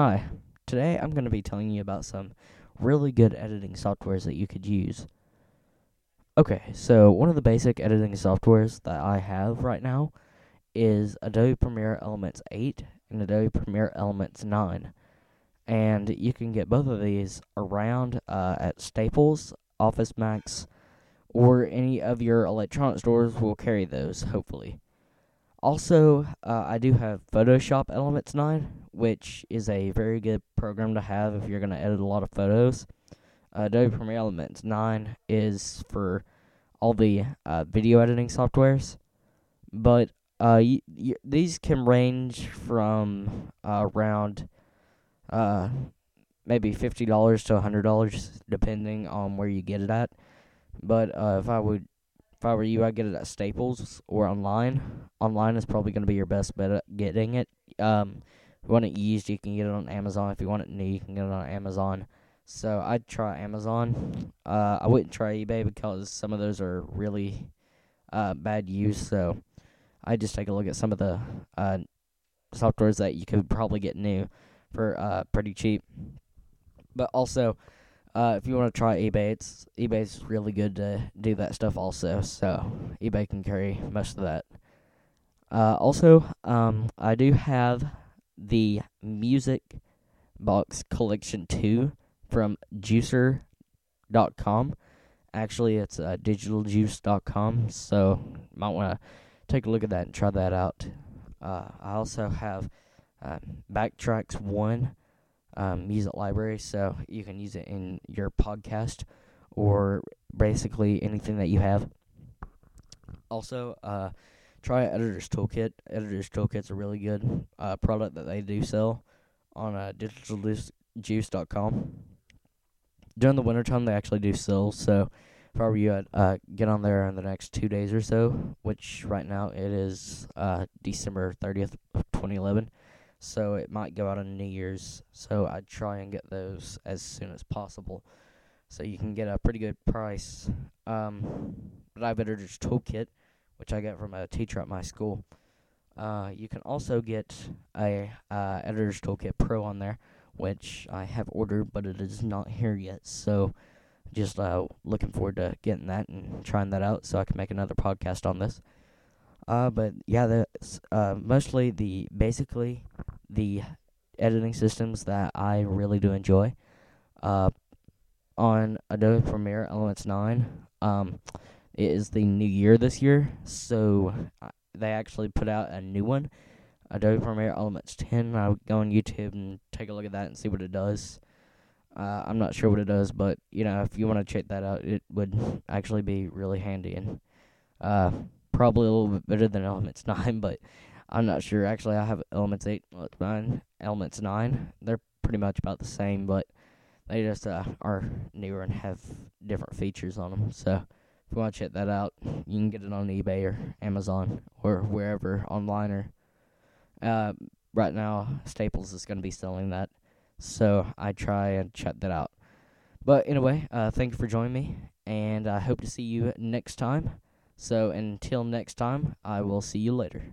Hi, today I'm going to be telling you about some really good editing softwares that you could use. Okay, so one of the basic editing softwares that I have right now is Adobe Premiere Elements 8 and Adobe Premiere Elements 9. And you can get both of these around uh, at Staples, Office Max, or any of your electronic stores will carry those, hopefully. Also, uh, I do have Photoshop Elements 9, which is a very good program to have if you're going to edit a lot of photos. Uh, Adobe Premiere Elements 9 is for all the uh, video editing softwares, but uh, y- y- these can range from uh, around uh, maybe fifty dollars to a hundred dollars, depending on where you get it at. But if I would if I were you, I'd get it at Staples or online. Online is probably going to be your best bet at getting it. Um, if you want it used, you can get it on Amazon. If you want it new, you can get it on Amazon. So I'd try Amazon. Uh, I wouldn't try eBay because some of those are really uh, bad use. So I'd just take a look at some of the uh, softwares that you could probably get new for uh, pretty cheap. But also, uh, if you want to try eBay, it's eBay's really good to do that stuff also. So eBay can carry most of that. Uh, also, um, I do have the Music Box Collection Two from Juicer.com. Actually, it's uh, digitaljuice.com. So you might want to take a look at that and try that out. Uh, I also have uh, BackTraxx One um, music library, so you can use it in your podcast or basically anything that you have. Also, uh, try Editor's Toolkit. Editor's Toolkit's a really good uh, product that they do sell on uh, digitaljuice.com. During the wintertime, they actually do sell, so if I were you, I'd uh, get on there in the next two days or so, which right now it is uh, December 30th of 2011 so it might go out on New Year's. So I'd try and get those as soon as possible, so you can get a pretty good price. Um, but I have Editor's Toolkit, which I got from a teacher at my school. Uh, you can also get a uh, Editor's Toolkit Pro on there, which I have ordered, but it is not here yet. So just uh, looking forward to getting that and trying that out, so I can make another podcast on this. Uh, but yeah, that's uh, mostly the basically the editing systems that I really do enjoy. Uh, on Adobe Premiere Elements 9, um, it is the new year this year, so uh, they actually put out a new one, Adobe Premiere Elements 10. I would go on YouTube and take a look at that and see what it does. Uh, I'm not sure what it does, but you know, if you want to check that out, it would actually be really handy and uh, probably a little bit better than Elements 9, but I'm not sure. Actually, I have Elements 8, Elements 9, Elements 9. They're pretty much about the same, but they just uh, are newer and have different features on them. So if you want to check that out, you can get it on eBay or Amazon or wherever online. Or uh, right now, Staples is going to be selling that, so I try and check that out. But anyway, uh, thank you for joining me, and I hope to see you next time. So until next time, I will see you later.